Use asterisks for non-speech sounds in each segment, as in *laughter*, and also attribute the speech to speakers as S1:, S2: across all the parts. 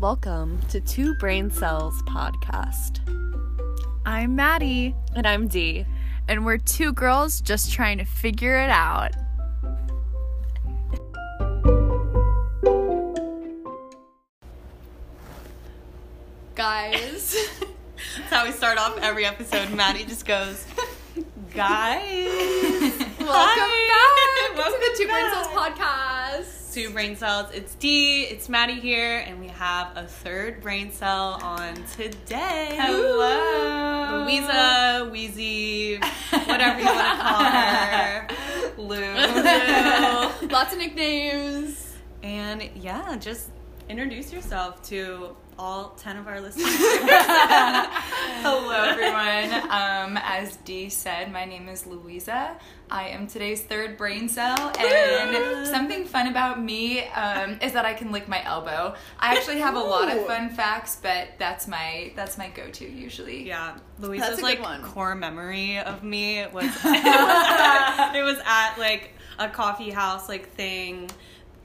S1: Welcome to Two Brain Cells podcast.
S2: I'm Maddie,
S1: And I'm Dee.
S2: and we're two girls just trying to figure it out. Guys, *laughs*
S1: That's how we start off every episode. Maddie just goes, Guys. *laughs*
S2: welcome
S1: Hi.
S2: back
S1: Welcome
S2: to the Two Brain. Cells podcast.
S1: Two brain cells. It's Dee, it's Maddie here, and we have a third brain cell on today.
S3: Hello.
S1: Louisa, Wheezy, *laughs* whatever you want to call her. Lou. *laughs*
S2: Lots of nicknames.
S1: And yeah, just introduce yourself to all 10 of our *laughs* listeners.
S3: Hello, everyone. Um, as Dee said, my name is Louisa. I am today's third brain cell, and something fun about me um, is that I can lick my elbow. I actually have a lot of fun facts, but that's my that's my go-to usually.
S1: Yeah,
S2: That's
S1: Louisa's
S2: a good
S1: like
S2: one.
S1: core memory of me was *laughs* *laughs* it, was at, it was at like a coffee house like thing,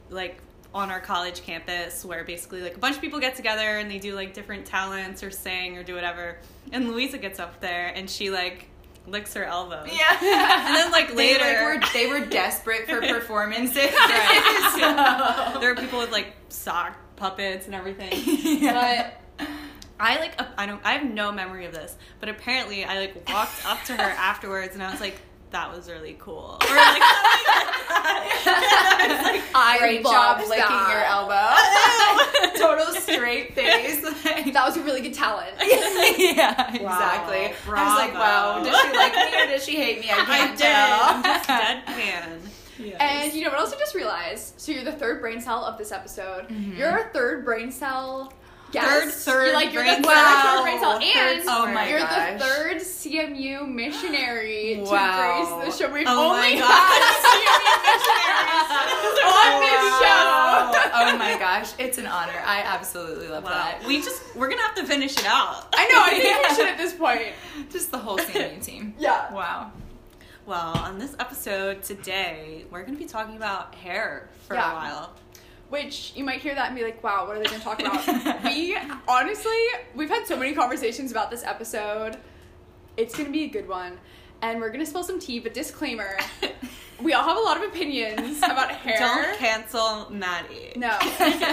S1: like on our college campus where basically like a bunch of people get together and they do like different talents or sing or do whatever. And Louisa gets up there and she like licks her elbow.
S3: Yeah. *laughs*
S1: And then like
S3: They,
S1: later,
S3: like, were, they were desperate for *laughs* performances.
S1: Right. *laughs*
S3: So-
S1: there are people with like sock puppets and everything.
S3: Yeah.
S1: But I like I don't I have no memory of this, but apparently I like walked up to her afterwards and I was like, "That was really cool." Or like *laughs* something like that. And I was like,
S2: I
S3: Great
S2: love
S3: job licking
S2: that.
S3: your elbow. *laughs* *laughs* Total straight face. Like-
S2: That was a really good talent.
S3: yeah, exactly.
S1: Wow,
S3: I was like, wow,
S1: bravo.
S3: does she like me or does she hate me? I
S1: I
S3: can't
S1: did. I'm
S3: tell.
S1: just deadpan.
S2: And you know what else I just realized? So you're the third brain cell of this episode. Mm-hmm. You're a third brain cell guest.
S1: Third- third
S2: you're like you're the third, third brain cell, and
S3: Oh my
S2: you're
S3: gosh.
S2: the third CMU missionary
S3: Wow.
S2: to grace the show. We've
S1: Oh my
S2: only had *laughs* CMU missionaries *laughs* on this show.
S3: oh my gosh, it's an honor. I absolutely love
S1: Wow.
S3: that.
S1: We just we're gonna have to finish it out.
S2: I know. I think
S3: Yeah.
S2: we *laughs* should at this point.
S3: Just the whole CMU team.
S2: Yeah.
S3: Wow.
S1: Well, on this episode today, we're gonna be talking about hair for
S2: Yeah.
S1: a while.
S2: Which you might hear that and be like, wow, what are they going to talk about? *laughs* we honestly, we've had so many conversations about this episode. It's going to be a good one. And we're going to spill some tea, but disclaimer *laughs* we all have a lot of opinions about *laughs* hair.
S1: Don't cancel Maddie.
S2: No.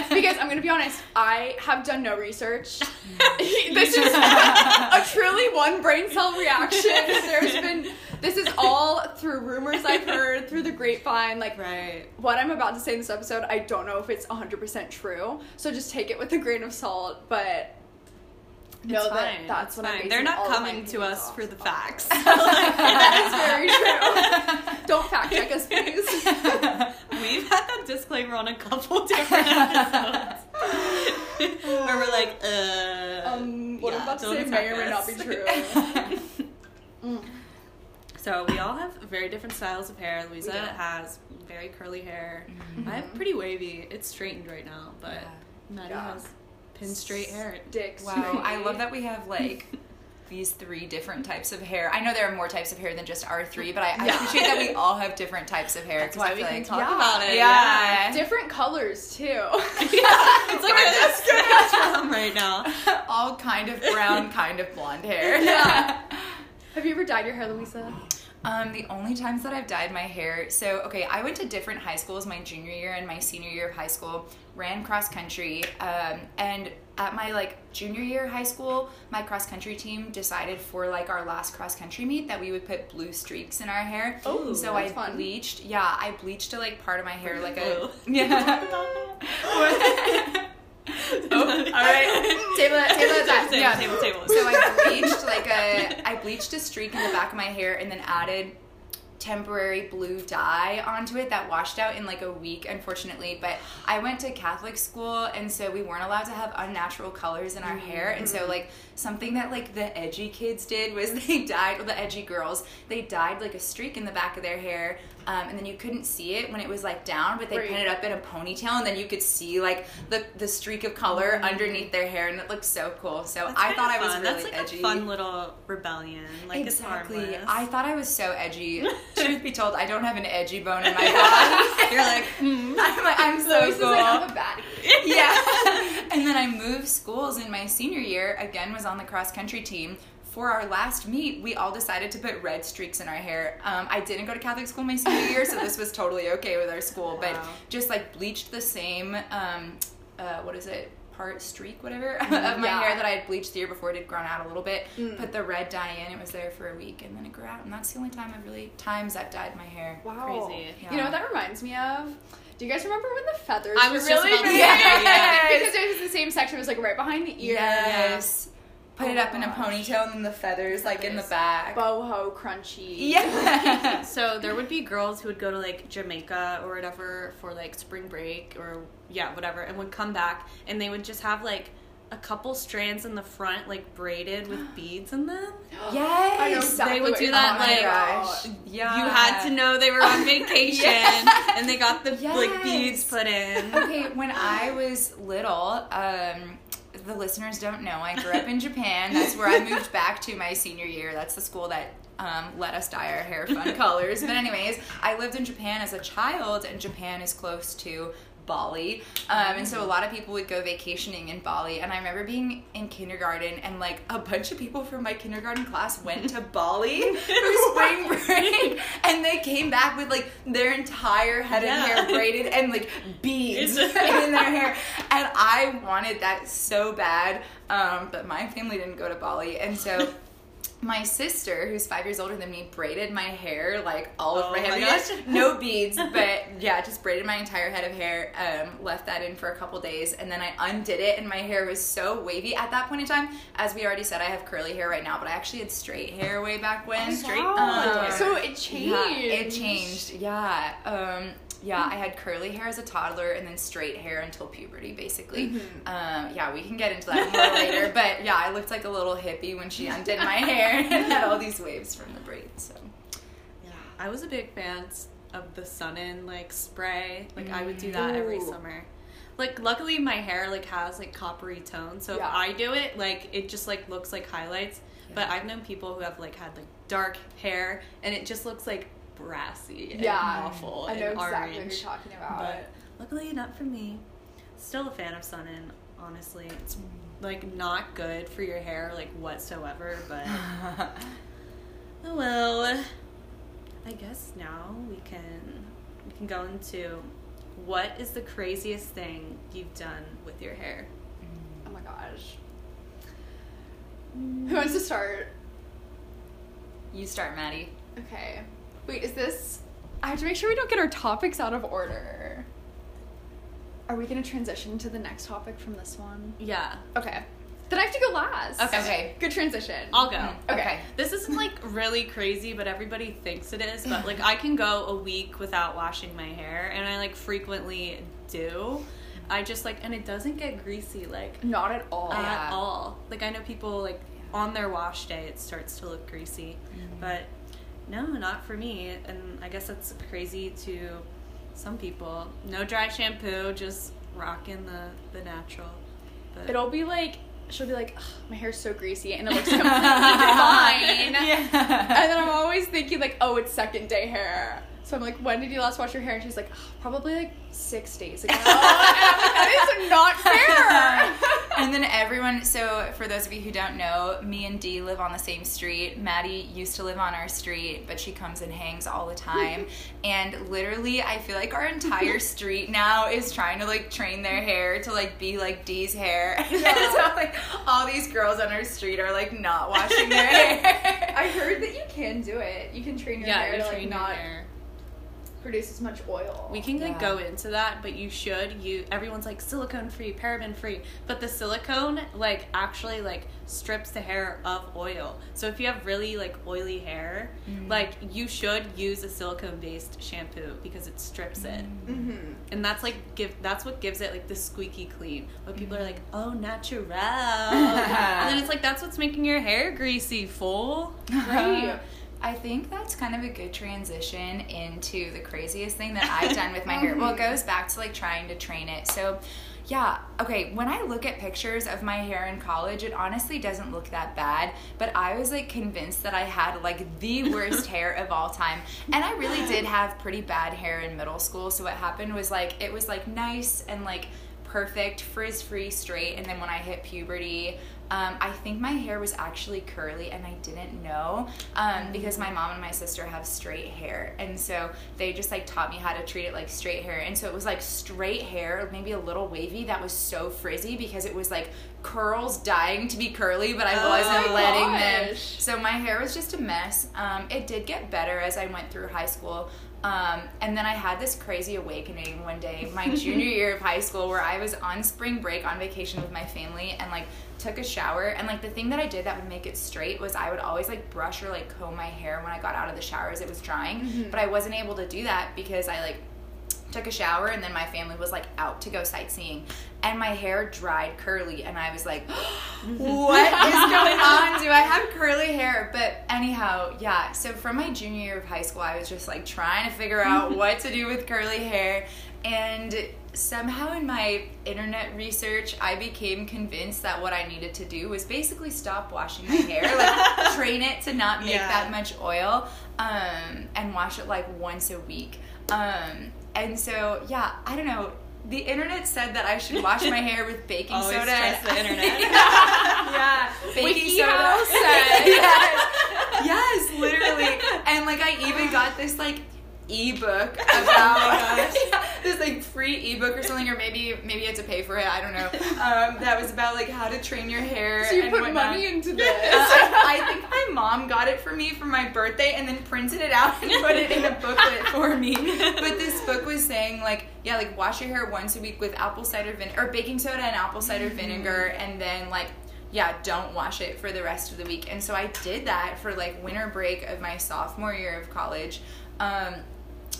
S2: because I'm going to be honest, I have done no research. *laughs* *laughs* this is a truly one brain cell reaction. There's been, this is all through rumors I've heard, through the grapevine. Like,
S1: Right.
S2: what I'm about to say in this episode, I don't know if it's 100% true. So just take it with a grain of salt, but know
S1: It's
S2: that
S1: fine.
S2: that's
S1: It's
S2: what I'm
S1: fine. They're not
S2: all
S1: coming to us
S2: off
S1: for the
S2: of.
S1: facts. *laughs* *laughs*
S2: that is very true. don't fact check us, please. *laughs*
S1: We've had that disclaimer on a couple different episodes. Where we're like, uh.
S2: Um, what I'm about to say may or may not be true. Mm.
S1: So we all have very different styles of hair. Louisa has very curly hair.
S2: Mm-hmm.
S1: I have pretty wavy. It's straightened right now, but Maddie
S2: Yeah.
S1: has straight hair.
S2: Dicks.
S3: Wow, I love that we have like *laughs* these three different types of hair. I know there are more types of hair than just our three, but I, I
S2: Yeah.
S3: appreciate that we all have different types of hair.
S1: That's why
S3: I
S1: we
S3: feel
S1: can
S3: like,
S1: talk
S2: Yeah.
S1: about it.
S3: Yeah.
S2: Different colors too. *laughs*
S1: It's like *laughs* a spectrum right now.
S3: all kind of brown, kind of blonde hair.
S2: Yeah. Have you ever dyed your hair, Louisa?
S3: Um, the only times that I've dyed my hair, so okay, I went to different high schools my junior year and my senior year of high school, ran cross country, um, and at my like junior year high school, my cross country team decided for like our last cross country meet that we would put blue streaks in our hair.
S2: Oh,
S3: so I
S2: fun.
S3: bleached, yeah, I bleached to like part of my hair like
S1: Blue.
S3: a *laughs* yeah. Oh, *laughs* all right. Table it, table that.
S1: Table,
S3: Yeah.
S1: table, *laughs* table.
S3: So I bleached like a, I bleached a streak in the back of my hair and then added temporary blue dye onto it that washed out in like a week, unfortunately. But I went to Catholic school and so we weren't allowed to have unnatural colors in our hair. And so mm. like something that like the edgy kids did was *laughs* they dyed, well, the edgy girls, they dyed like a streak in the back of their hair. Um, and then you couldn't see it when it was like down, but they
S2: Right.
S3: pinned it up in a ponytail, and then you could see like the the streak of color underneath their hair, and it looked so cool. So
S1: That's
S3: I thought I was
S1: fun.
S3: really
S1: That's like
S3: edgy.
S1: a fun little rebellion. Like
S3: exactly. I thought I was so edgy. *laughs* Truth be told, I don't have an edgy bone in my *laughs* body.
S1: You're like,
S3: I'm like, I'm so cool.
S2: like, I'm a baddie.
S3: yeah. Then I moved schools in my senior year. Again, was on the cross country team. For our last meet, we all decided to put red streaks in our hair. Um, I didn't go to Catholic school my senior year, so this was totally okay with our school. *laughs* But just like bleached the same, um, uh, what is it? Part streak, whatever, *laughs* of
S2: Yeah.
S3: my hair that I had bleached the year before it had grown out a little bit.
S2: Mm.
S3: Put the red dye in. It was there for a week, and then it grew out. And that's the only time I've really times I've dyed my hair.
S2: Wow.
S1: Crazy.
S2: You know what that reminds me of? Do you guys remember when the feathers
S1: I
S2: were
S1: was just
S2: really
S1: about to
S2: big?
S1: yeah. *laughs*
S2: because it was the same section. It was like right behind the ear.
S3: Yes. Put
S2: Oh
S3: it
S2: my
S3: up in a ponytail and then the feathers like in the back.
S2: Boho crunchy.
S3: Yeah. *laughs*
S1: So there would be girls who would go to like Jamaica or whatever for like spring break or yeah, whatever, and would come back and they would just have like a couple strands in the front like braided with *gasps* beads in them. *gasps*
S3: yes.
S2: I know exactly
S1: They would do that,
S2: talking
S1: like,
S3: gosh. Yeah.
S1: You had to know they were on *laughs* vacation
S3: Yeah.
S1: and they got the like beads put in.
S3: Okay, when I was little, um, the listeners don't know, I grew up in Japan. That's where I *laughs* moved back to my senior year. That's the school that um, let us dye our hair fun *laughs* colors. But, anyways, I lived in Japan as a child, and Japan is close to Bali. Um, and so a lot of people would go vacationing in Bali. And I remember being in kindergarten, and like a bunch of people from my kindergarten class went to Bali *laughs* for spring break. And they came back with like their entire head
S1: Yeah.
S3: of hair braided and like beads *laughs* *laughs* in their hair. And I wanted that so bad. Um, but my family didn't go to Bali. And so my sister, who's five years older than me, braided my hair like all
S1: Oh
S3: of my
S1: my
S3: hair.
S1: gosh.
S3: No *laughs* beads, but yeah, just braided my entire head of hair. Um, left that in for a couple days, and then I undid it, and my hair was so wavy at that point in time. As we already said, I have curly hair right now, but I actually had straight hair way back when.
S1: straight
S2: Wow.
S3: Um,
S2: so it changed.
S3: Yeah, it changed. Yeah. Um, yeah, I had curly hair as a toddler and then straight hair until puberty, basically.
S2: Mm-hmm.
S3: Um, yeah, we can get into that more later. *laughs* But yeah, I looked like a little hippie when she undid my *laughs* hair and had all these waves from the braids. So
S1: Yeah, I was a big fan of the sun in like spray. Like I would do that every summer. Like luckily my hair like has like coppery tone, so
S2: Yeah.
S1: if I do it, like it just like looks like highlights. But I've known people who have like had like dark hair and it just looks like brassy and
S2: Yeah.
S1: awful
S2: I know
S1: and
S2: exactly
S1: orange.
S2: what you're talking about.
S1: But luckily not for me. Still a fan of sun in, honestly. It's mm. like not good for your hair like whatsoever, but *laughs* Oh well, I guess now we can we can go into what is the craziest thing you've done with your hair?
S2: oh my gosh. Mm. Who wants to start?
S3: you start, Maddie.
S2: Okay. Wait, is this? I have to make sure we don't get our topics out of order. Are we gonna transition to the next topic from this one?
S1: Yeah,
S2: Okay. Then I have to go last.
S1: Okay.
S3: Okay.
S2: Good transition.
S1: I'll go.
S3: Mm,
S2: Okay.
S1: This isn't like really crazy, but everybody thinks it is. But like, I can go a week without washing my hair, and I like frequently do. I just like, and it doesn't get greasy like
S2: Not at all.
S1: at
S3: Yeah.
S1: all. Like I know people like on their wash day it starts to look greasy, but no, not for me. And I guess that's crazy to some people. No dry shampoo, just rocking the the natural. But
S2: It'll be like she'll be like, my hair's so greasy, and it looks *laughs* completely fine.
S3: Yeah.
S2: And then I'm always thinking like, oh, it's second day hair. So I'm like, when did you last wash your hair? And she's like, "Ugh, probably like six days ago. *laughs* and I'm like, that is not fair.
S3: Everyone so for those of you who don't know me and dee live on the same street. Maddie used to live on our street but she comes and hangs all the time. *laughs* And literally i feel like our entire *laughs* street now is trying to like train their hair to like be like dee's hair. *laughs* And so like all these girls on our street are like not washing their hair.
S2: I heard that you can do it. You can train your
S1: yeah,
S2: hair
S1: you
S2: to like not
S1: hair.
S2: Produce as much oil.
S1: We can like
S3: Yeah.
S1: go into that, but you should. You everyone's like silicone free, paraben free, but the silicone like actually like strips the hair of oil. So if you have really like oily hair, mm. like you should use a silicone based shampoo because it strips it. Mm.
S2: Mm-hmm.
S1: And that's like give that's what gives it like the squeaky clean. But people are mm. like, "Oh, natural." *laughs* and then it's like that's what's making your hair greasy, fool. *laughs*
S2: Right.
S3: I think that's kind of a good transition into the craziest thing that I've done with my *laughs* hair. Well, it goes back to like trying to train it. So, yeah, okay, when I look at pictures of my hair in college, it honestly doesn't look that bad, but I was like convinced that I had like the *laughs* worst hair of all time. And I really did have pretty bad hair in middle school. So, what happened was like it was like nice and like perfect, frizz free, straight. And then when I hit puberty, um, I think my hair was actually curly and I didn't know um, because my mom and my sister have straight hair. And so they just like taught me how to treat it like straight hair. And so it was like straight hair, maybe a little wavy, that was so frizzy because it was like curls dying to be curly, but I
S1: Oh
S3: wasn't letting them. So my hair was just a mess. Um, it did get better as I went through high school. Um, and then I had this crazy awakening one day, my *laughs* junior year of high school, where I was on spring break on vacation with my family and like took a shower. And like the thing that I did that would make it straight was I would always like brush or like comb my hair when I got out of the shower as it was drying. But I wasn't able to do that because I like took a shower and then my family was like out to go sightseeing. And my hair dried curly and I was like *gasps* what *laughs* is going on? Do I have curly hair? But anyhow yeah so from my junior year of high school I was just like trying to figure out *laughs* what to do with curly hair. And somehow in my internet research I became convinced that what I needed to do was basically stop washing my hair like *laughs* train it to not make
S1: Yeah.
S3: that much oil um, and wash it like once a week. Um, and so yeah I don't know the internet said that I should wash my hair with baking
S1: Always
S3: soda
S1: trust the *laughs* internet.
S3: yeah baking
S2: WikiHow
S3: soda
S2: said. *laughs*
S3: yes. yes literally and like I even got this like ebook about oh
S1: gosh. *laughs*
S3: Yeah, this like free ebook or something or maybe maybe you had to pay for it I don't know *laughs* um, that was about like how to train your hair
S2: So you
S3: and
S2: put
S3: whatnot.
S2: money into
S3: Uh, *laughs*
S2: this.
S3: I, I think my mom got it for me for my birthday and then printed it out and put it in a booklet for me. *laughs* But this book was saying like, yeah, like wash your hair once a week with apple cider vinegar or baking soda and apple cider vinegar, and then like. Yeah, don't wash it for the rest of the week. And so I did that for like winter break of my sophomore year of college. Um,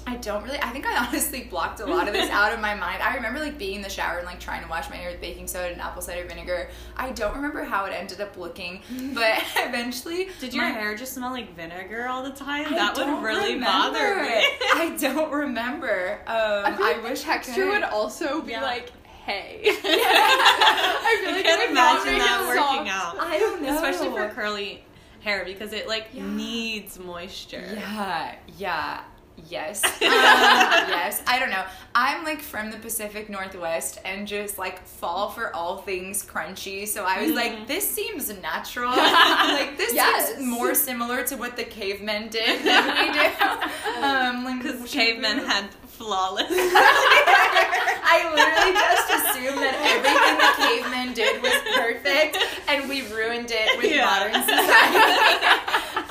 S3: I don't really. I think I honestly blocked a lot of this out of my mind. I remember like being in the shower and like trying to wash my hair with baking soda and apple cider vinegar. I don't remember how it ended up looking, but *laughs* eventually,
S1: Did your
S3: my-
S1: hair just smell like vinegar all the time?
S3: I
S1: that would
S3: don't
S1: really
S3: remember.
S1: bother me. *laughs*
S3: I don't remember. Um,
S2: I feel like
S3: wish
S2: the texture
S3: I
S2: would also be
S1: Yeah.
S2: like, hey. *laughs* I feel
S1: I can't
S2: it would not
S1: imagine that working
S2: soft.
S1: out.
S3: I don't know.
S1: Especially for curly hair because it like
S3: Yeah.
S1: needs moisture.
S3: Yeah, yeah, yes, *laughs* um, yes. I don't know. I'm like from the Pacific Northwest and just like fall for all things crunchy. So I was like, this seems natural. *laughs* like this
S2: Yes.
S3: seems more similar to what the cavemen did *laughs* than we do. Um, like
S1: Because cavemen had flawless.
S3: I literally just assumed that everything the cavemen did was perfect, and we ruined it with
S1: Yeah.
S3: modern society.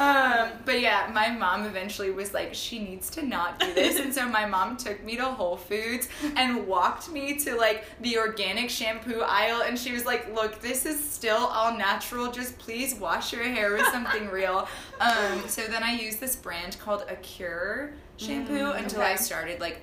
S3: Um, but yeah, my mom eventually was like, she needs to not do this, and so my mom took me to Whole Foods and walked me to like the organic shampoo aisle, and she was like, "Look, this is still all natural. Just please wash your hair with something *laughs* real." Um, so then I used this brand called Acure shampoo until I started like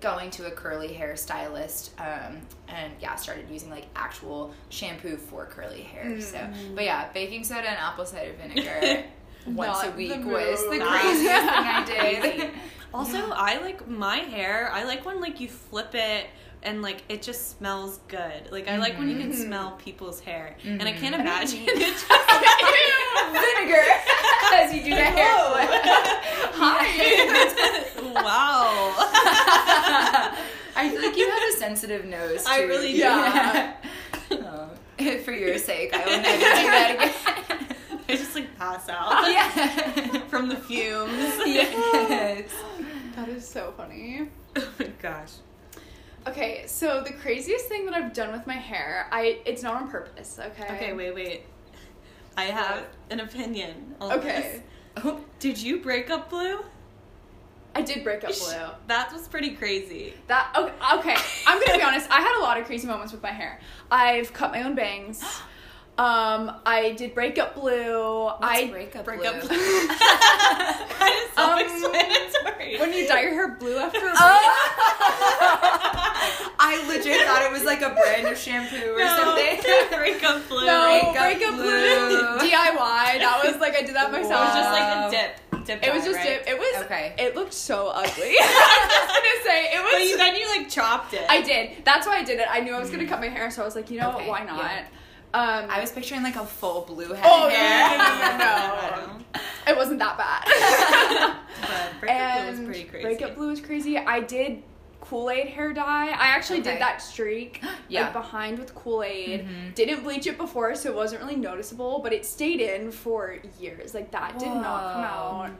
S3: going to a curly hairstylist um, and yeah started using like actual shampoo for curly hair. So but yeah baking soda and apple cider vinegar *laughs* once
S2: Not
S3: a
S2: the
S3: week was the craziest thing i did
S1: Crazy. *laughs* Also, I like my hair. I like when like you flip it and like it just smells good. Like I like when you can
S2: Mhm.
S1: smell people's hair, and I can't
S3: I don't
S1: imagine
S3: need- *laughs*
S1: it just. *laughs*
S3: vinegar as you do the hair
S2: Hi.
S1: wow.
S3: i feel like you have a sensitive nose too.
S1: I really do.
S2: Yeah.
S3: Oh, for your sake i will never do that again
S1: I just like pass out *laughs*
S3: yeah *laughs*
S1: from the fumes. *laughs*
S3: yes
S2: That is so funny.
S1: Oh my gosh.
S2: Okay, so the craziest thing that I've done with my hair, I it's not on purpose, okay?
S1: Okay, wait, wait. I have an opinion on
S2: Okay.
S1: this. Oh, did you break up Blue?
S2: I did break up blue.
S1: That was pretty crazy.
S2: That okay, okay. I'm gonna be honest. I had a lot of crazy moments with my hair. I've cut my own bangs. *gasps* *gasps* *gasps* Um, I did break up blue. I
S3: breakup
S1: Break
S3: blue?
S1: up Blue. kind *laughs* of
S2: Um,
S1: self-explanatory.
S2: when you dye your hair blue after a *laughs* break. *laughs*
S3: I legit thought it was like a brand of shampoo or
S1: no,
S3: something.
S1: break up Blue.
S2: No,
S3: Break up
S2: break up blue.
S3: blue.
S2: DIY. That was like I did that myself.
S1: It was just like a dip. Dip
S2: It was just
S1: right?
S2: it, it was
S3: Okay.
S2: It looked so ugly. I was just gonna say it was.
S1: But you, then you like chopped it.
S2: I did. That's why I did it. I knew I was gonna cut my hair, so I was like, you know
S3: Okay,
S2: what? Why not?
S3: yeah.
S2: Um,
S3: I was picturing like a full blue head
S2: Oh,
S3: hair.
S2: no, no. It wasn't that bad. *laughs*
S1: But break up Blue was pretty crazy.
S2: breakup blue was crazy. I did Kool Aid hair dye. I actually
S3: Okay.
S2: did that streak. *gasps*
S3: Yeah.
S2: Like behind with Kool Aid.
S3: Mhm.
S2: Didn't bleach it before, so it wasn't really noticeable, but it stayed in for years. Like that did not come out.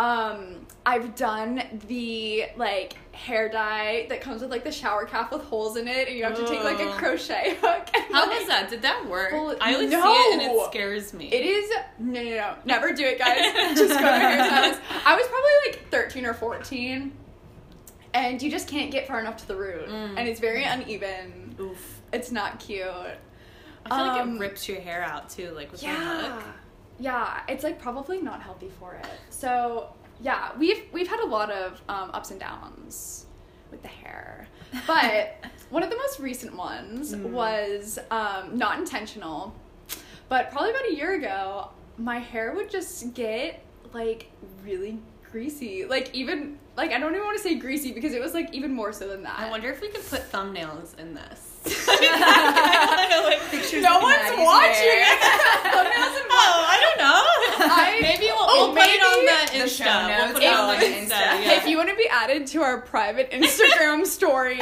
S2: Um, I've done the like hair dye that comes with like the shower cap with holes in it, and you have to take like a crochet hook. and,
S1: How
S2: like,
S1: was that? Did that work?
S2: Well,
S1: I always
S2: no.
S1: see it and it scares me.
S2: It is no, no, no. *laughs* Never do it, guys. *laughs* just go to. I was probably like thirteen or fourteen, and you just can't get far enough to the root,
S1: Mm.
S2: and it's very uneven.
S1: Oof.
S2: It's not cute.
S1: I feel like
S2: Um,
S1: it rips your hair out too, like with the hook.
S2: Yeah. It's like probably not healthy for it. So yeah, we've we've had a lot of um, ups and downs with the hair, but *laughs* one of the most recent ones
S1: Mm.
S2: was um, not intentional, but probably about a year ago, my hair would just get like really greasy, like even like I don't even want to say greasy because it was like even more so than that.
S1: I wonder if we could put thumbnails in this.
S3: Pictures
S2: no one's watching.
S3: hair.
S2: Thumbnails *laughs* and
S1: Oh, I don't know.
S2: I- *laughs*
S1: maybe we'll,
S2: Oh,
S1: we'll put it on
S2: maybe-
S1: the
S3: The
S1: Insta.
S3: show
S1: we'll put it on
S3: If-
S1: Insta.
S3: Insta.
S1: Yeah.
S2: If you *laughs* want to be added to our private Instagram story,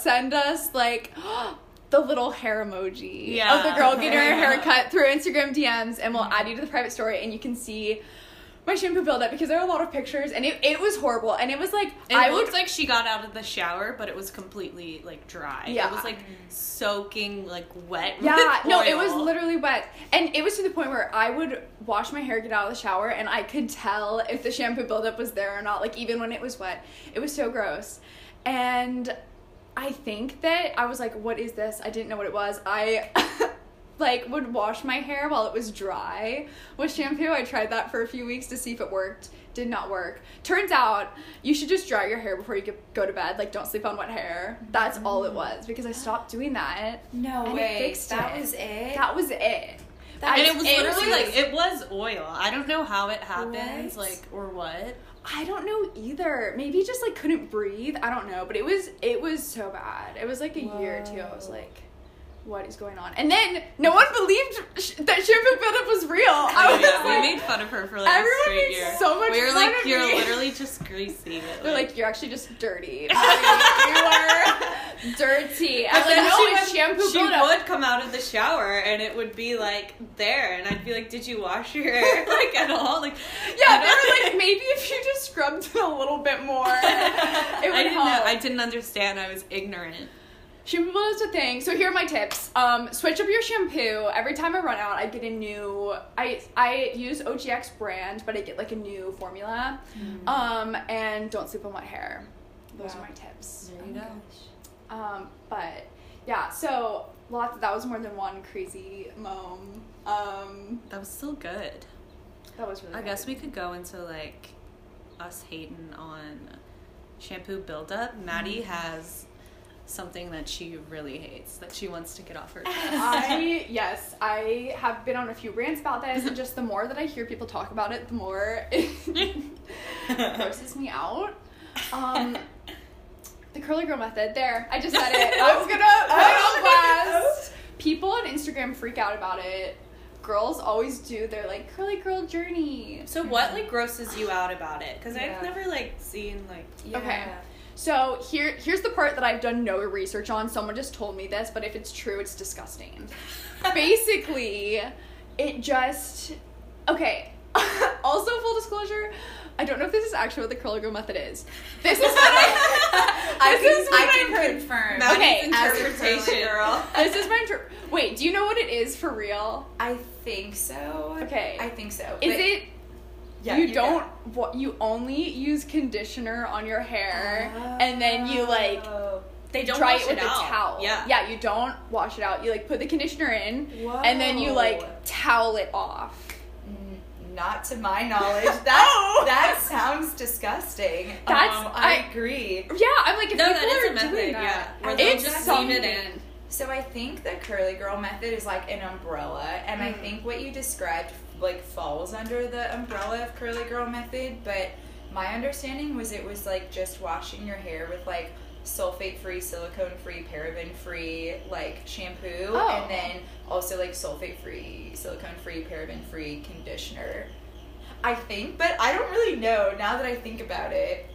S2: send us like *gasps* the little hair emoji
S1: Yeah.
S2: of the girl getting her haircut through Instagram DMs, and we'll add you to the private story, and you can see my shampoo buildup because there are a lot of pictures, and it, it was horrible, and it was like
S1: It
S2: I
S1: looked
S2: would
S1: like she got out of the shower, but it was completely like dry.
S2: Yeah.
S1: It was like soaking like wet.
S2: Yeah, no, it was literally wet. And it was to the point where I would wash my hair, get out of the shower, and I could tell if the shampoo buildup was there or not, like even when it was wet. It was so gross. And I think that I was like, what is this? I didn't know what it was. I *laughs* like would wash my hair while it was dry with shampoo. I tried that for a few weeks to see if it worked. Did not work. Turns out you should just dry your hair before you go to bed. Like don't sleep on wet hair. That's all it was because I stopped doing that.
S3: No
S2: And it
S3: way.
S2: fixed
S3: that
S2: it.
S3: was it.
S2: That was it.
S1: and it was
S2: it
S1: literally
S2: was-
S1: like it was oil. I don't know how it happens,
S3: What?
S1: like or what.
S2: I don't know either. Maybe just like couldn't breathe. I don't know, but it was it was so bad. It was like a year or two. I was like, what is going on? And then no one believed sh- that shampoo buildup was real. I was
S1: yeah,
S2: like,
S1: we made fun of her for like
S2: everyone
S1: a straight
S2: makes
S1: year.
S2: so much
S1: we were like, you're
S2: me."
S1: literally just greasy.
S2: they're like, you're actually just dirty. *laughs* Like, you are dirty. *laughs* I was like, no,
S1: she,
S2: shampoo
S1: she would come out of the shower and it would be like there, and I'd be like, "Did you wash your hair *laughs* like at all?" Like,
S2: Yeah, they were like, maybe if you just scrubbed it a little bit more, it would
S1: I didn't know. I didn't understand. I was ignorant.
S2: Shampoo buildup is a thing. So here are my tips. Um, switch up your shampoo. Every time I run out, I get a new. I I use OGX brand, but I get like a new formula. Um, and don't sleep on wet hair. Those
S3: Wow.
S2: are my tips.
S1: There you go.
S2: Um, but yeah, so lots. That was more than one crazy mom. Um,
S1: That was still good.
S2: that was really.
S1: I
S2: good.
S1: guess we could go into like us hating on shampoo buildup. Maddie has something that she really hates that she wants to get off her *laughs* chest.
S2: I yes, I have been on a few rants about this, and just the more that I hear people talk about it, the more it *laughs* grosses me out. Um, the curly girl method. There, I just said it. *laughs* I was gonna put it on blast. People on Instagram freak out about it. Girls always do their like curly girl journey.
S1: so what like grosses you out about it? Because
S3: Yeah.
S1: I've never like seen like
S2: Okay. So here, here's the part that I've done no research on. Someone just told me this, but if it's true, it's disgusting. *laughs* Basically, it just okay. *laughs* also, full disclosure, I don't know if this is actually what the curly girl method is. This is what I. *laughs*
S3: I
S2: this
S3: can,
S2: is what
S3: I
S2: I've
S3: can
S2: heard.
S3: confirm.
S1: Maddie's
S2: Okay,
S1: interpretation.
S3: girl.
S2: This is my inter- wait. Do you know what it is for real?
S3: I think so.
S2: Okay.
S3: I think so.
S2: Is
S3: but-
S2: it
S3: Yeah,
S2: you,
S3: go.
S2: don't what you only use conditioner on your hair and then you like
S3: Oh.
S1: they don't
S2: dry
S1: wash
S2: it with
S1: it out.
S2: a towel.
S1: Yeah.
S2: Yeah, you don't wash it out. You like put the conditioner in and then you like towel it off.
S3: Not to my knowledge. *laughs* That that sounds disgusting.
S2: That's-
S3: um, I,
S2: I-
S3: agree.
S2: Yeah, I'm like if
S1: No,
S2: people
S1: that is
S2: are
S1: a method.
S2: doing
S1: Yeah, where they'll
S2: it's
S1: just
S2: something.
S1: leave it in.
S3: So I think the curly girl method is like an umbrella, and I
S2: Mm.
S3: think what you described like falls under the umbrella of curly girl method. But my understanding was it was like just washing your hair with like sulfate free, silicone free, paraben free like shampoo,
S2: Oh.
S3: and then also like sulfate free, silicone free, paraben free conditioner. I think, but I don't really know now that I think about it.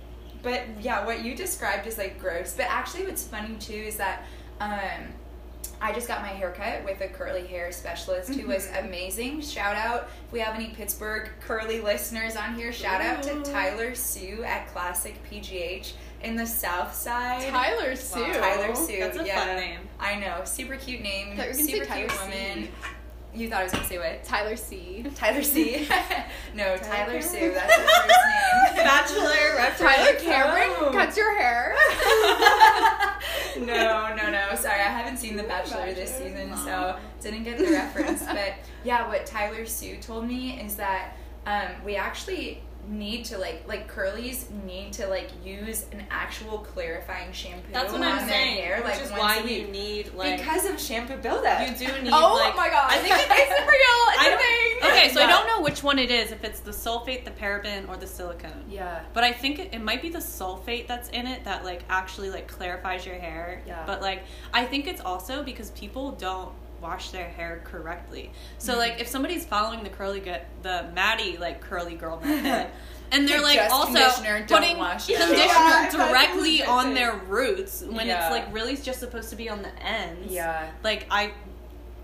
S3: but yeah, what you described is like gross. But actually, what's funny too is that um, I just got my haircut with a curly hair specialist who was
S2: Mhm.
S3: amazing. Shout out if we have any Pittsburgh curly listeners on here. Shout out to Tyler Sue at Classic PGH in the South Side.
S2: Tyler Sue.
S3: Tyler Sue.
S1: That's a
S3: yeah.
S1: fun name.
S3: I know, super cute name,
S2: I thought you were gonna say
S3: super cute
S2: Tyler C.
S3: woman. You thought I was gonna say what?
S2: Tyler C.
S3: Tyler C. *laughs* *laughs* no, Tyler
S2: Tyler
S3: Sue. That's her first name. *laughs*
S1: Bachelor reference.
S2: Tyler Cameron
S3: Oh.
S2: cuts your hair.
S3: No, no, no. Sorry, I haven't seen The Bachelor this season, so didn't get the reference. *laughs* But yeah, what Tyler Sue told me is that um, we actually need to like like curlies need to like use an actual clarifying shampoo
S1: That's what
S3: on
S1: I'm saying.
S3: hair,
S1: which
S3: like
S1: is why
S3: a
S1: you
S3: week.
S1: need like
S3: because of shampoo buildup.
S1: you do need.
S2: oh
S1: like,
S2: my god.
S1: I think *laughs* it,
S2: it's real. It's
S1: I
S2: a
S1: don't-
S2: thing. *laughs*
S1: Okay, so I don't know which one it is. If it's the sulfate, the paraben, or the silicone.
S3: yeah.
S1: But I think it, it might be the sulfate that's in it that like actually like clarifies your hair.
S3: Yeah.
S1: But like I think it's also because people don't wash their hair correctly. So
S3: Mhm.
S1: like if somebody's following the curly get the Maddie like curly girl method. *laughs* And they're like
S3: Just
S1: also
S3: conditioner,
S1: putting
S3: wash
S1: conditioner *laughs*
S2: Yeah,
S1: directly *laughs* on their roots when
S3: Yeah.
S1: it's like really just supposed to be on the ends.
S3: Yeah.
S1: Like I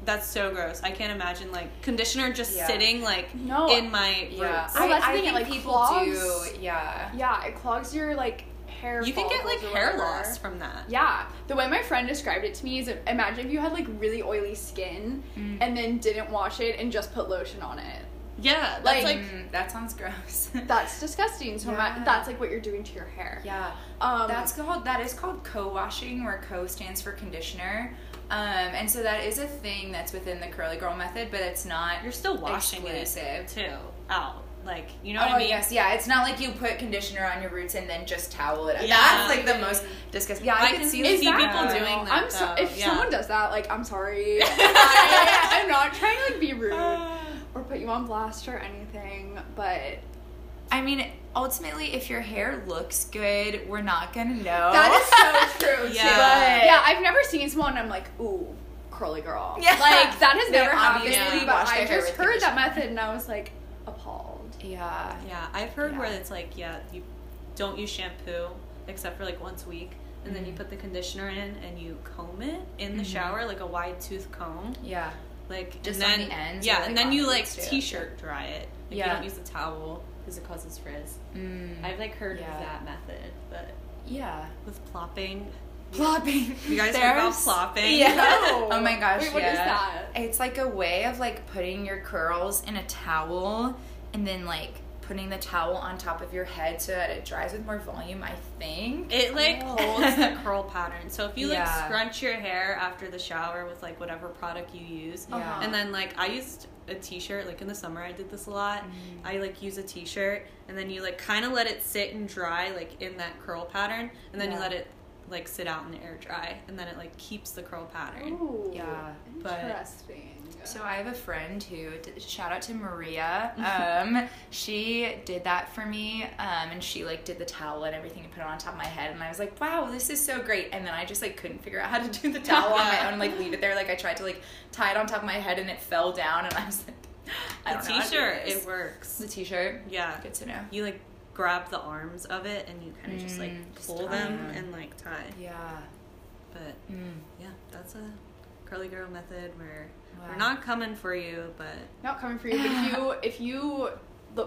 S1: that's so gross. I can't imagine like conditioner just
S3: Yeah.
S1: sitting like
S2: No.
S1: in my
S3: Yeah.
S1: roots.
S2: Well,
S3: I,
S2: that's the
S3: I
S2: thing, it,
S3: think
S2: like,
S3: people
S2: clogs-
S3: do. Yeah.
S2: Yeah, it clogs your like hair.
S1: You can get like hair loss from that.
S2: Yeah, the way my friend described it to me is imagine if you had like really oily skin
S3: Mm.
S2: and then didn't wash it and just put lotion on it.
S1: Yeah, that's
S2: Like-
S1: like,
S3: Mm, that sounds gross. *laughs*
S2: That's disgusting. So
S3: Yeah.
S2: that's like what you're doing to your hair.
S3: yeah.
S2: Um,
S3: That's called that is called co-washing, where co stands for conditioner, um, and so that is a thing that's within the curly girl method, but it's not.
S1: you're still washing
S3: exclusive.
S1: it too out. Like you know
S3: oh
S1: what I mean?
S3: yes, yeah. It's not like you put conditioner on your roots and then just towel it up.
S1: Yeah.
S3: That's like the most disgusting. Yeah, I,
S1: I can
S3: see,
S1: see
S2: is
S3: that.
S1: people
S2: that-
S1: doing that,
S2: I'm so, if
S1: yeah.
S2: someone does that, like I'm sorry. *laughs* I, am not trying to like be rude *sighs* or put you on blast or anything, but
S3: I mean, ultimately, if your hair looks good, we're not gonna know.
S2: that is so *laughs* true.
S1: Yeah.
S2: too.
S3: But-
S2: yeah. I've never seen someone. I'm like, ooh, curly girl.
S3: Yeah.
S2: like that has
S3: They
S2: never happened.
S3: obviously
S2: But I just heard that method and I was like appalled.
S3: Yeah.
S1: Yeah, I've heard where it's like, yeah, you don't use shampoo except for like once a week, and then you
S3: Mhm.
S1: put the conditioner in and you comb it in the
S3: Mhm.
S1: shower like a wide tooth comb,
S3: Yeah.
S1: like
S3: Just
S1: and
S3: on the ends
S1: Yeah,
S3: or,
S1: and then you like t-shirt dry it. Like,
S3: Yeah.
S1: You don't use a towel because it causes frizz.
S3: Mm.
S1: I've like heard
S3: Yeah.
S1: of that method, but
S3: yeah.
S1: with plopping,
S3: Plopping.
S1: You guys heard about plopping?
S3: Yeah. *laughs*
S2: No.
S3: Oh my gosh.
S2: Wait, what
S3: yeah.
S2: is that?
S3: It's like a way of like putting your curls in a towel and then like putting the towel on top of your head so that it dries with more volume, I think.
S1: It like
S2: Oh.
S1: holds the *laughs* curl pattern. So if you like scrunch your hair after the shower with like whatever product you use,
S2: Uh-huh.
S1: and then like I used a t-shirt like in the summer I did this a lot.
S3: Mhm.
S1: I like use a t-shirt and then you like kind of let it sit and dry like in that curl pattern, and then you let it like sit out in the air dry, and then it like keeps the curl pattern.
S2: Ooh,
S3: Yeah,
S1: but-
S2: interesting.
S3: So I have a friend who did, shout out to Maria. *laughs* Um, she did that for me, um, and she like did the towel and everything and put it on top of my head, and I was like, wow, this is so great. And then I just like couldn't figure out how to do the towel on my own, and, like leave it there. Like I tried to like tie it on top of my head, and it fell down, and I was like, *laughs* I
S1: The
S3: don't know. how to do
S1: t-shirt it works.
S3: The t-shirt.
S1: Yeah,
S3: Good to know.
S1: you like grab the arms of it and you kind of just like
S3: Mm, just
S1: pull them
S3: them.
S1: and like tie.
S3: Yeah.
S1: But
S3: Mm.
S1: yeah, that's a curly girl method where
S3: Wow.
S1: we're not coming for you, but
S2: Not coming for you, but if you *laughs* if you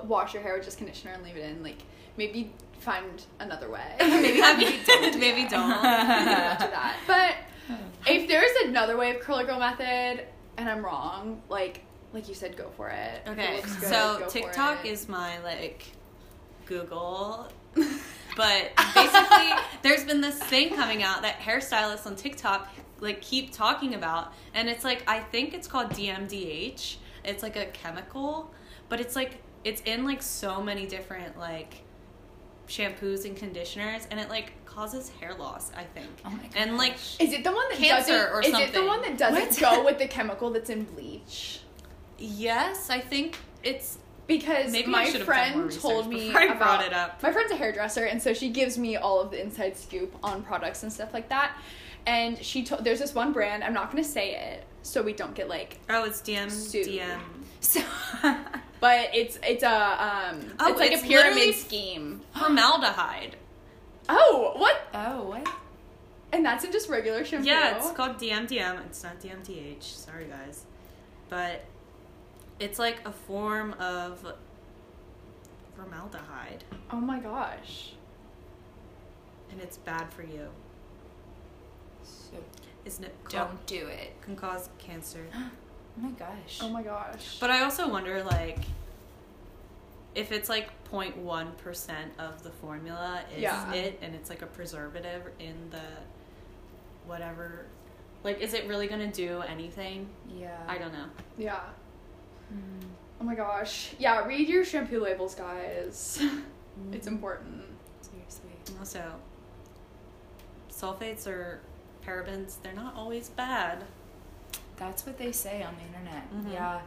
S2: wash your hair with just conditioner and leave it in, like maybe find another way.
S3: Maybe *laughs*
S1: maybe don't. Maybe *laughs* don't.
S2: Maybe don't do that. But if there's another way of curly girl method and I'm wrong, like like you said, go for it. It
S1: Okay,
S2: looks good,
S1: so TikTok
S2: it.
S1: is my like Google, *laughs* but basically there's been this thing coming out that hairstylists on TikTok like keep talking about, and it's like I think it's called DMDH. It's like a chemical, but it's like it's in like so many different like shampoos and conditioners, and it like causes hair loss. I think,
S3: Oh my god.
S1: and like.
S2: Is it the one that
S1: Cancer
S2: doesn't?
S1: or
S2: is it the one that doesn't
S3: What?
S2: go with the chemical that's in bleach?
S1: yes, I think it's
S2: Because
S1: Maybe
S2: my
S1: should have done more
S2: friend told me
S1: I
S2: about
S1: brought it up.
S2: My friend's a hairdresser, and so she gives me all of the inside scoop on products and stuff like that. And she told there's this one brand. I'm not gonna say it, so we don't get like.
S1: oh, it's DM
S2: Sue.
S1: DM.
S3: So. *laughs*
S2: But it's it's a um
S1: Oh,
S2: it's like
S1: it's
S2: a pyramid scheme.
S1: formaldehyde.
S2: Oh, what?
S3: Oh, what?
S2: And that's in just regular shampoo.
S1: Yeah, it's called DMDM. It's not DMTH. Sorry, guys. But it's like a form of formaldehyde,
S2: Oh my gosh.
S1: and it's bad for you.
S3: So
S1: Isn't it? Called,
S3: don't do it.
S1: can cause cancer. *gasps*
S3: Oh my gosh.
S2: Oh my gosh.
S1: But I also wonder, like, if it's like 0.1 percent of the formula is
S2: Yeah.
S1: it, and it's like a preservative in the whatever. Like, is it really gonna do anything?
S3: yeah.
S1: I don't know.
S2: yeah.
S3: Mm.
S2: Oh my gosh. Yeah, read your shampoo labels, guys. *laughs* it's
S1: Mm-hmm.
S2: important.
S3: Seriously.
S1: Also, sulfates or parabens, they're not always bad.
S3: That's what they say on the internet.
S1: Mhm.
S3: Yeah.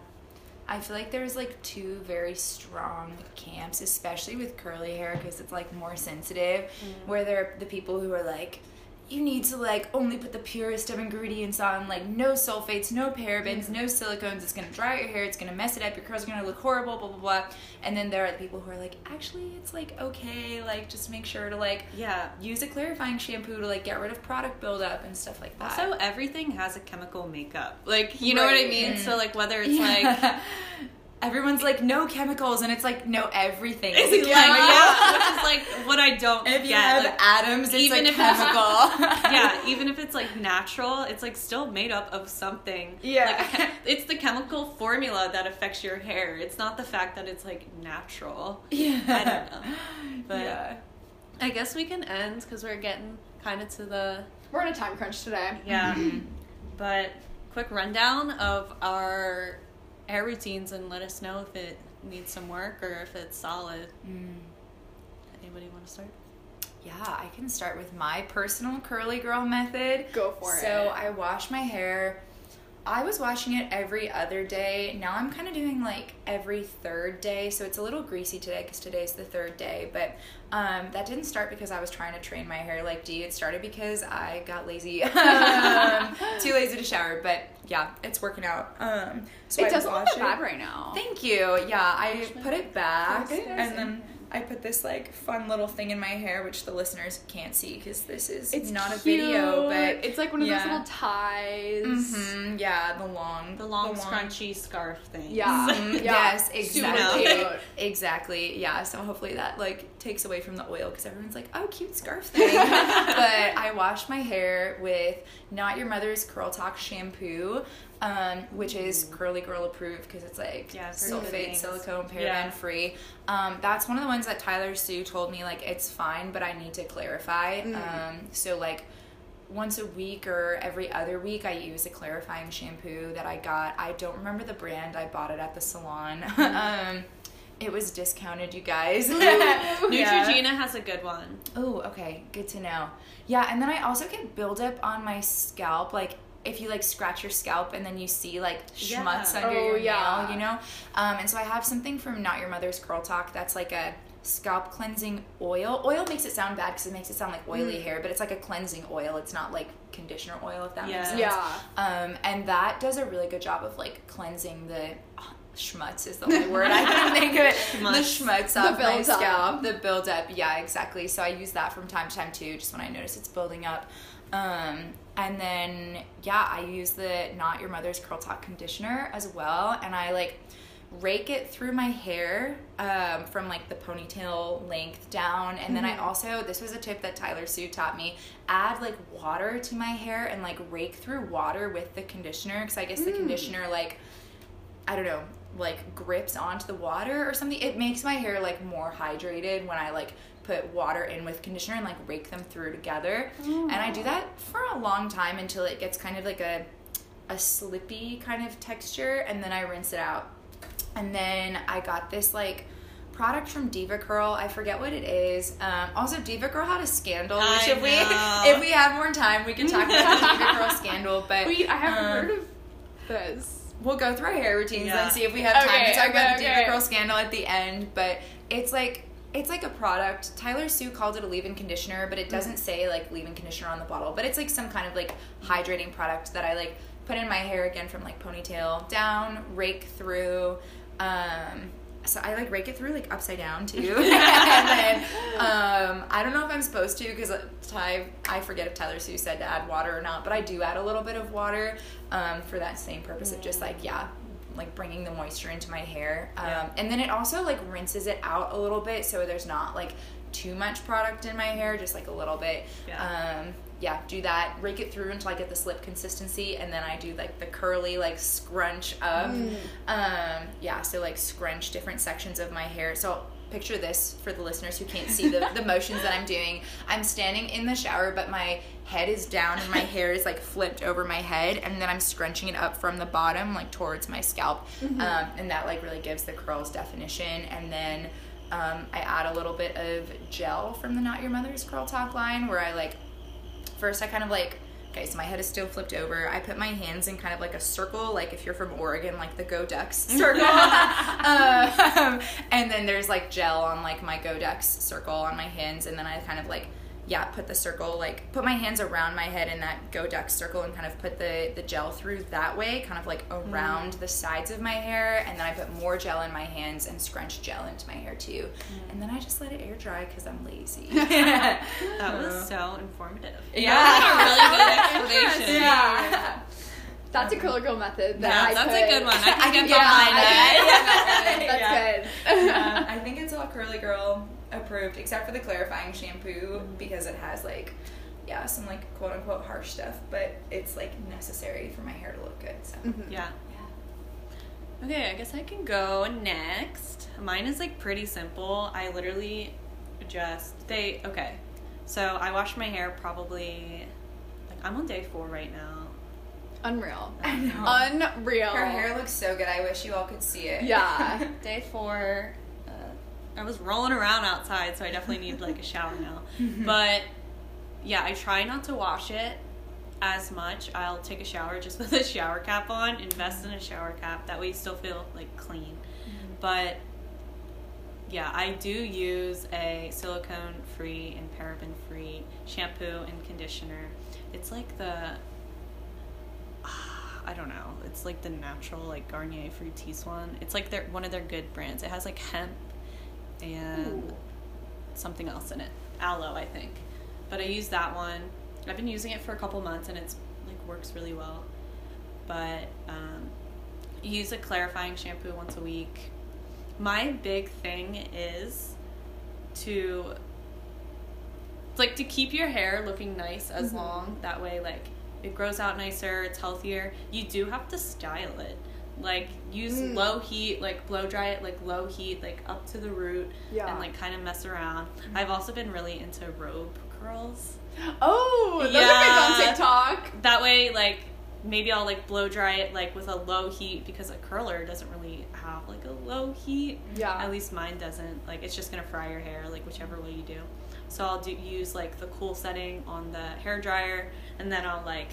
S3: I feel like there's like two very strong camps, especially with curly hair because it's like more sensitive,
S1: Mm.
S3: where there are the people who are like, you need to like only put the purest of ingredients on, like no sulfates, no parabens, no silicones. It's gonna dry your hair. It's gonna mess it up. Your curls are gonna look horrible. Blah blah blah. And then there are the people who are like, actually, it's like okay. Like just make sure to like
S1: Yeah.
S3: use a clarifying shampoo to like get rid of product buildup and stuff like that.
S1: Also, everything has a chemical makeup. Like, you know what I mean?
S3: Mm.
S1: So, like, whether it's
S3: Yeah.
S1: like. *laughs*
S3: everyone's like no chemicals, and it's like no everything
S1: Is
S3: is a chemical.
S1: yeah, which is like what I don't
S3: If you
S1: get.
S3: have
S1: like,
S3: atoms, it's
S1: even
S3: a
S1: if it's-
S3: chemical. *laughs*
S1: yeah, *laughs* even if it's like natural, it's like still made up of something.
S3: Yeah.
S1: Like, it's the chemical formula that affects your hair. It's not the fact that it's like natural.
S3: yeah.
S1: I don't know. But
S3: yeah.
S1: I guess we can end because we're getting kind of to the
S2: We're in a time crunch today.
S1: yeah.
S3: Mhm.
S1: But quick rundown of our hair routines and let us know if it needs some work or if it's solid.
S3: Mm.
S1: Anybody want to start?
S3: Yeah, I can start with my personal curly girl method.
S2: Go for
S3: so
S2: it.
S3: So I wash my hair. I was washing it every other day. Now I'm kind of doing like every third day. So it's a little greasy today because today's the third day. But um, that didn't start because I was trying to train my hair like D. It started because I got lazy. um, *laughs* *laughs* too lazy to shower. But yeah, it's working out. Um, so
S2: it
S3: I
S2: doesn't look that bad right now.
S3: Thank you. Yeah, I put it back and then I put this like fun little thing in my hair, which the listeners can't see because this is
S2: It's
S3: not a video, but
S2: it's like one of
S3: yeah.
S2: those little ties.
S3: hmm yeah, the long,
S1: The long, scrunchy scarf thing.
S2: Yeah.
S3: Mhm,
S2: Yeah.
S3: Yes, exactly. Exactly. Yeah. So hopefully that like takes away from the oil because everyone's like, "Oh, cute scarf thing." *laughs* but I washed my hair with Not Your Mother's Curl Talk shampoo, um, which is Curly Girl approved because it's like
S1: Yeah, I've heard good
S3: sulfate, silicone, paraben
S1: Yeah.
S3: free. Um, that's one of the ones that Tyler Sue told me like it's fine, but I need to clarify.
S2: Mm.
S3: Um, so like once a week or every other week I use a clarifying shampoo that I got. I don't remember the brand. I bought it at the salon. *laughs* um, it was discounted, you guys. *laughs* Yeah.
S1: Neutrogena has a good one.
S3: Oh, okay. Good to know. Yeah, and then I also get buildup on my scalp, like if you like scratch your scalp and then you see like
S1: Yeah.
S3: schmutz under
S2: Oh,
S3: your
S2: yeah.
S3: nail, you know? Um, and so I have something from Not Your Mother's Curl Talk that's like a scalp cleansing oil. Oil makes it sound bad because it makes it sound like oily
S2: Mm.
S3: hair, but it's like a cleansing oil. It's not like conditioner oil, if that
S1: Yeah.
S3: makes sense.
S2: Yeah.
S3: Um, and that does a really good job of like cleansing the schmutz is the only word I can *laughs* think of it.
S1: Schmutz.
S3: The schmutz
S2: The
S3: off my
S2: buildup.
S3: scalp, the buildup. Yeah, exactly. So I use that from time to time too, just when I notice it's building up. Um, and then yeah, I use the Not Your Mother's Curl Talk conditioner as well, and I like rake it through my hair um, from like the ponytail length down and then i
S2: Mhm.
S3: also this was a tip that tyler sue taught me add like water to my hair and like rake through water with the conditioner because i guess the
S2: Mm.
S3: conditioner like i don't know like grips onto the water or something it makes my hair like more hydrated when i like put water in with conditioner and like rake them through together and i do that for a long time until it gets kind of like a a slippy kind of texture and then i rinse it out and then I got this like product from DevaCurl. I forget what it is. Um, also, DevaCurl had a scandal.
S1: I
S3: which if we if we have more time, we can talk about the DevaCurl *laughs* scandal. But
S2: Wait, I haven't
S3: um,
S2: heard of this.
S3: We'll go through our hair routines
S1: Yeah.
S3: and see if we have time
S2: Okay,
S3: to talk about
S2: okay,
S3: the Diva
S2: okay.
S3: Curl scandal at the end. But it's like it's like a product. Tyler Sue called it a leave-in conditioner, but it doesn't say like leave-in conditioner on the bottle. But it's like some kind of like hydrating product that I like put in my hair again from like ponytail down, rake through. Um, so I like rake it through like upside down too, *laughs* *laughs* and then um, I don't know if I'm supposed to because Ty I forget if Tyler Sue said to add water or not, but I do add a little bit of water um, for that same purpose of just like yeah, like bringing the moisture into my hair, um,
S1: Yeah.
S3: and then it also like rinses it out a little bit so there's not like too much product in my hair, just like a little bit.
S1: Yeah.
S3: Um, yeah, do that. Rake it through until I get the slip consistency, and then I do like the curly like scrunch up. Um, yeah, so like scrunch different sections of my hair. So picture this for the listeners who can't see the, the *laughs* motions that I'm doing. I'm standing in the shower, but my head is down and my *laughs* hair is like flipped over my head, and then I'm scrunching it up from the bottom like towards my scalp, um, and that like really gives the curls definition. And then um, I add a little bit of gel from the Not Your Mother's Curl Talk line, where I like first I kind of like okay, so my head is still flipped over. I put my hands in kind of like a circle, like if you're from Oregon, like the Go Ducks *laughs* circle. um, and then there's like gel on like my Go Ducks circle on my hands, and then I kind of like yeah, put the circle like put my hands around my head in that Go duck circle and kind of put the the gel through that way, kind of like mm. around the sides of my hair, and then I put more gel in my hands and scrunch gel into my hair too, mm. and then I just let it air dry because I'm lazy. *laughs*
S1: That was *laughs* so informative.
S3: Yeah.
S1: That was a really good explanation. *laughs*
S3: yeah.
S2: That's a curler girl method. That
S1: Yeah, that's
S2: could,
S1: a good one. I can get
S3: yeah,
S1: behind that.
S2: That's
S3: Yeah.
S2: good.
S3: Yeah, I think it's all curly girl approved, except for the clarifying shampoo because it has like, yeah, some like quote unquote harsh stuff, but it's like necessary for my hair to look good. So
S2: Mhm.
S1: Yeah.
S3: yeah.
S1: Okay, I guess I can go next. Mine is like pretty simple. I literally just they okay. So I wash my hair probably like I'm on day four right now.
S2: Unreal. *laughs*
S3: I know.
S2: Unreal.
S3: Her hair looks so good. I wish you all could see it.
S2: Yeah. *laughs*
S1: Day four. I was rolling around outside, so I definitely need like a shower now. *laughs* Mm-hmm. But yeah, I try not to wash it as much. I'll take a shower just *laughs* with a shower cap on, invest in a shower cap. That way you still feel like clean. Mm-hmm. But yeah, I do use a silicone free and paraben free shampoo and conditioner. It's like the *sighs* I don't know. It's like the natural like Garnier Fructis one. It's like their one of their good brands. It has like hemp and
S2: Ooh.
S1: something else in it. Aloe, I think. But I use that one. I've been using it for a couple months and it's like works really well. But um, use a clarifying shampoo once a week. My big thing is to like to keep your hair looking nice as
S2: Mhm.
S1: long. That way, like it grows out nicer. It's healthier. You do have to style it. Like use
S2: Mm.
S1: low heat, like blow dry it, like low heat, like up to the root,
S2: Yeah.
S1: and like kind of mess around. I've also been really into robe curls.
S2: Oh, those
S1: Yeah.
S2: are big on TikTok.
S1: That way, like maybe I'll like blow dry it like with a low heat because a curler doesn't really have like a low heat.
S2: Yeah.
S1: At least mine doesn't. Like it's just gonna fry your hair, like whichever way you do. So I'll do use like the cool setting on the hair dryer, and then I'll like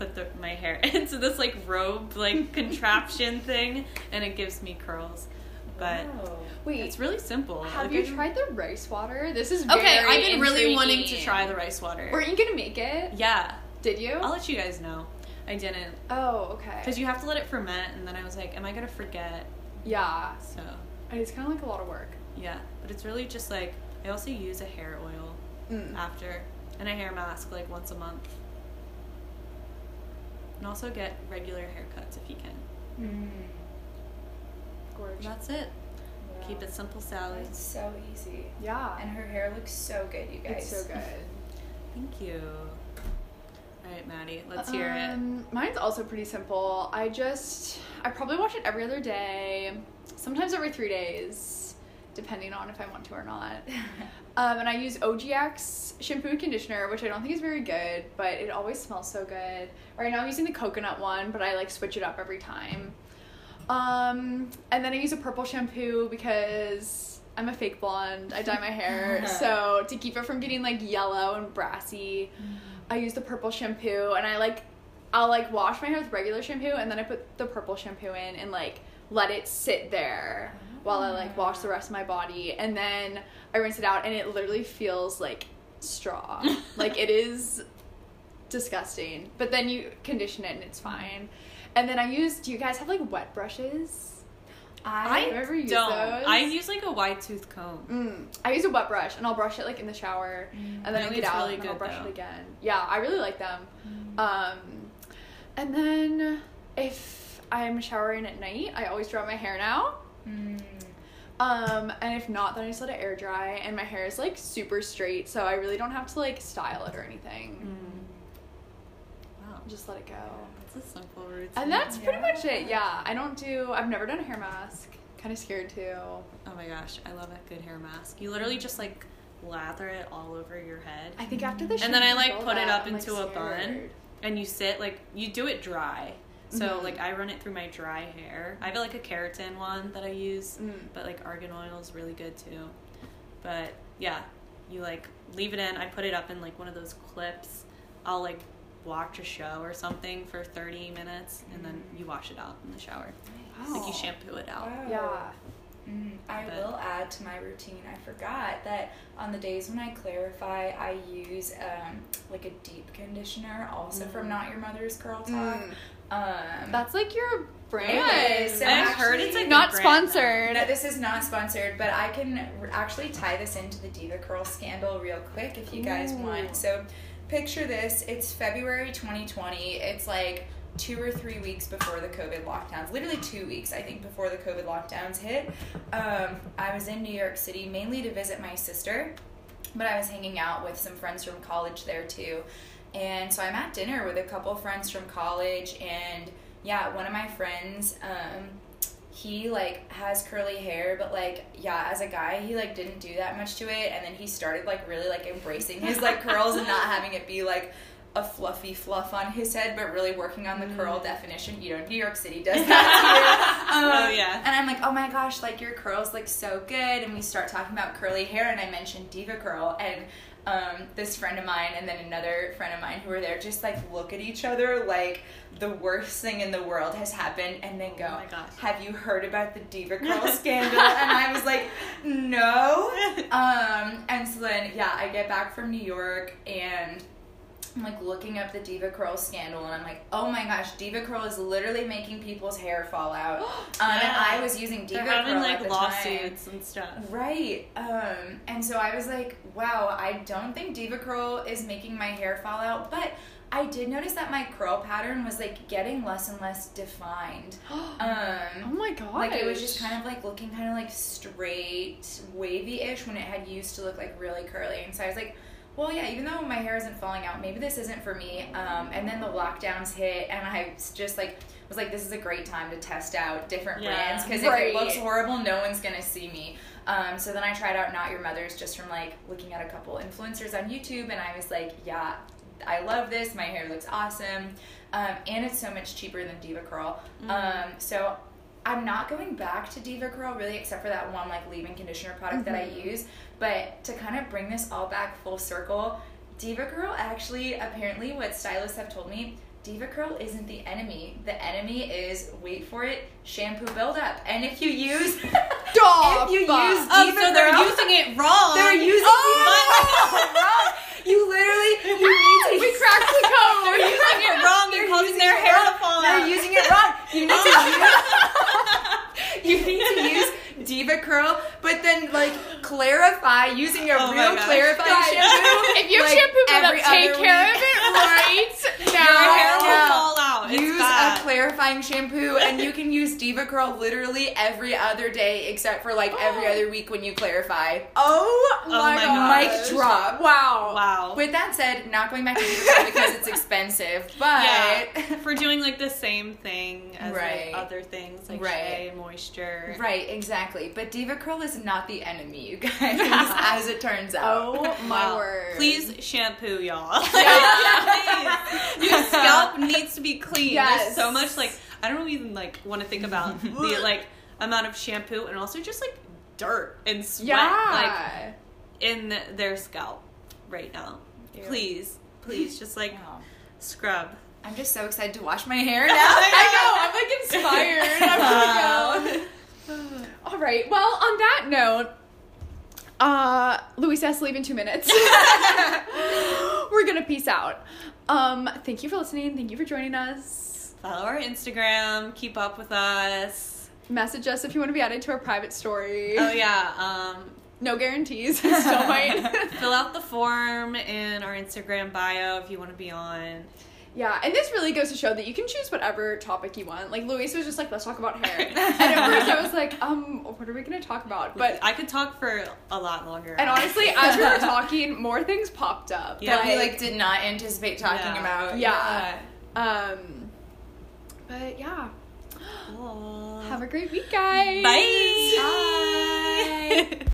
S1: put the, my hair *laughs* into this like robe like *laughs* contraption thing, and it gives me curls. But
S3: Wow.
S2: Wait,
S1: it's really simple.
S2: have
S1: Like,
S2: you
S1: I can-
S2: tried the rice water? This is
S1: Okay, I've been really wanting to try the rice water.
S2: Were you gonna make it?
S1: yeah,
S2: Did you?
S1: I'll let you guys know. I didn't
S2: oh, okay.
S1: because you have to let it ferment, and then I was like, am I gonna forget?
S2: yeah,
S1: So
S2: it's kind of like a lot of work.
S1: yeah, but it's really just like I also use a hair oil
S2: Mm.
S1: after and a hair mask like once a month. And also get regular haircuts if you can.
S3: Mm.
S2: Gorge.
S1: That's it. Keep it simple, Sally.
S3: It's so easy.
S2: Yeah.
S3: And her hair looks so good, you guys.
S2: It's so good.
S1: Thank you. All right, Maddie, let's hear it.
S2: Um, Mine's also pretty simple. I just, I probably watch it every other day, sometimes every three days, depending on if I want to or not. Um, and I use OGX shampoo and conditioner, which I don't think is very good, but it always smells so good. Right now I'm using the coconut one, but I like switch it up every time. Um, and then I use a purple shampoo because I'm a fake blonde. I dye my hair, *laughs* so to keep it from getting like yellow and brassy, I use the purple shampoo, and I like, I'll like wash my hair with regular shampoo, and then I put the purple shampoo in and like let it sit there while I like wash the rest of my body, and then I rinse it out, and it literally feels like straw. *laughs* like it is disgusting. But then you condition it, and it's fine. And then I use. Do you guys have like wet brushes?
S3: I,
S2: used
S1: Don't.
S2: those.
S1: I use like a wide tooth comb.
S2: Mm, I use a wet brush and I'll brush it like in the shower and then I get out
S1: really
S2: and I'll brush
S1: though.
S2: it again. Yeah, I really like them. Um, and then if I'm showering at night, I always dry my hair now.
S3: Mm.
S2: Um, and if not, then I just let it air dry and my hair is like super straight, so I really don't have to like style it or anything.
S1: Wow,
S2: Just let it go.
S1: that's a simple routine.
S2: And that's pretty
S3: Yeah.
S2: much it. Yeah, I don't do. I've never done a hair mask. Kind of scared too.
S1: Oh my gosh, I love a good hair mask. You literally just like lather it all over your head.
S2: I think after the
S1: And then I, like,
S2: all
S1: put it up
S2: I'm, like,
S1: into a bun. and you sit like you do it dry. So
S2: Mhm.
S1: like I run it through my dry hair. I have like a keratin one that I use,
S2: Mm.
S1: but like argan oil is really good too. But yeah, you like leave it in. I put it up in like one of those clips. I'll like watch a show or something for 30 minutes and then you wash it out in the shower. Like you shampoo it out.
S3: Wow.
S2: Yeah.
S3: Mm, I
S1: But-
S3: will add to my routine. I forgot that on the days when I clarify, I use um, like a deep conditioner, also from Not Your Mother's Curl Talk.
S2: Mm.
S3: Um,
S2: That's like your brand.
S3: Is. So
S1: I've heard it's like
S2: Not sponsored.
S3: no, this is not sponsored, but I can actually tie this into the DevaCurl scandal real quick if you guys
S2: Ooh.
S3: want. So, picture this: it's February 2020. It's like two or three weeks before the COVID lockdowns. Literally two weeks, I think, before the COVID lockdowns hit. Um, I was in New York City mainly to visit my sister, but I was hanging out with some friends from college there too. And so I'm at dinner with a couple friends from college, and yeah, one of my friends, um, he like has curly hair, but like yeah, as a guy, he like didn't do that much to it, and then he started like really like embracing his like curls and not having it be like a fluffy fluff on his head, but really working on the curl definition. You know, New York City does that too. *laughs* Um,
S1: Oh, yeah.
S3: And I'm like, oh my gosh, like your curls look so good. And we start talking about curly hair, and I mentioned DevaCurl, and um, this friend of mine and then another friend of mine who were there just like look at each other like the worst thing in the world has happened, and then go,
S1: Oh my gosh.
S3: have you heard about the Diva *laughs* Curl scandal? and I was like, no. *laughs* Um, and so then, yeah, I get back from New York and I'm like looking up the DevaCurl scandal and I'm like, oh my gosh, DevaCurl is literally making people's hair fall out. *gasps* Um, And
S1: Yeah.
S3: I was using Diva
S1: They're having
S3: Curl
S1: like
S3: the time.
S1: lawsuits and stuff.
S3: Right. Um, and so I was like, wow, I don't think DevaCurl is making my hair fall out, but I did notice that my curl pattern was like getting less and less defined. *gasps*
S2: oh
S3: Um,
S2: my god.
S3: like it was just kind of like looking kind of like straight, wavy-ish when it had used to look like really curly. And so I was like, well, yeah, even though my hair isn't falling out, maybe this isn't for me. Um, and then the lockdowns hit, and I was just like was like, this is a great time to test out different
S1: Yeah.
S3: brands because
S2: Right.
S3: if it looks horrible, no one's gonna see me. Um, so then I tried out Not Your Mother's just from like looking at a couple influencers on YouTube, and I was like, yeah, I love this. My hair looks awesome, um, and it's so much cheaper than DevaCurl. Um, so I'm not going back to DevaCurl really, except for that one like leave-in conditioner product that I mm-hmm. use. But to kind of bring this all back full circle, DevaCurl actually apparently what stylists have told me. DevaCurl isn't the enemy. The enemy is wait for it, shampoo buildup. And if you use
S2: Stop! *laughs*
S3: if you use
S1: Oh,
S3: Diva
S1: so they're
S3: Curl-
S1: using it wrong.
S3: they're oh, using
S1: Oh!
S3: Curl *laughs* wrong. You literally you need to
S2: we cracked the *laughs* code.
S1: They're using it wrong and
S3: They're
S1: causing their hair to fall
S3: They're using it wrong. You need to use you need to use DevaCurl, but then like clarify using a
S1: Oh
S3: real
S1: gosh.
S3: clarifying
S2: Guys,
S3: shampoo. *laughs*
S2: if you have
S3: like,
S2: shampoo buildup,
S3: every
S2: take
S3: other
S2: care
S3: week.
S2: of it *laughs* right
S1: Your hair will
S3: Yeah.
S1: fall out. It's
S3: Use
S1: bad.
S3: a clarifying shampoo, and you *laughs* can use DevaCurl literally every other day except for like every oh. other week when you clarify.
S2: Oh, oh my,
S1: my
S2: god.
S3: Mic drop.
S2: Wow.
S1: wow.
S3: With that said, not going back to Diva Curl because it's expensive, but
S1: yeah, for doing like the same thing as
S3: Right.
S1: like other things like
S3: Right.
S1: SheaMoisture.
S3: Right, exactly. But DevaCurl is not the enemy, you guys, *laughs* as it turns out.
S2: Oh my *laughs*
S1: Wow.
S2: word.
S1: Please shampoo, y'all.
S2: Yeah. *laughs*
S1: Please. Your scalp needs to be clean.
S2: Yes.
S1: There's so much like I don't even like want to think about the like amount of shampoo and also just like dirt and sweat like
S2: Yeah.
S1: in their scalp right now.
S3: Ew.
S1: Please, please, just like
S3: Wow.
S1: scrub.
S3: I'm just so excited to wash my hair now.
S2: I know. I'm like inspired. I'm gonna oh. go. All right. Well, on that note, uh, Louis has to leave in two minutes. *laughs* *laughs* We're gonna peace out. Um, thank you for listening. Thank you for joining us.
S1: Follow our Instagram. Keep up with us.
S2: Message us if you want to be added to our private story.
S1: Oh yeah. Um,
S2: No guarantees. *laughs* Still might.
S1: fill out the form in our Instagram bio if you want to be on.
S2: Yeah, and this really goes to show that you can choose whatever topic you want. Like Luis was just like, let's talk about hair. *laughs* and at first I was like, um, what are we gonna talk about? But
S1: I could talk for a lot longer.
S2: and honestly, as we were talking, more things popped up.
S1: Yeah.
S3: that we like did not anticipate talking
S1: Yeah.
S3: about.
S2: Yeah. Um, but yeah, *gasps*
S1: Cool.
S2: have a great week, guys.
S1: Bye.
S3: Bye. *laughs*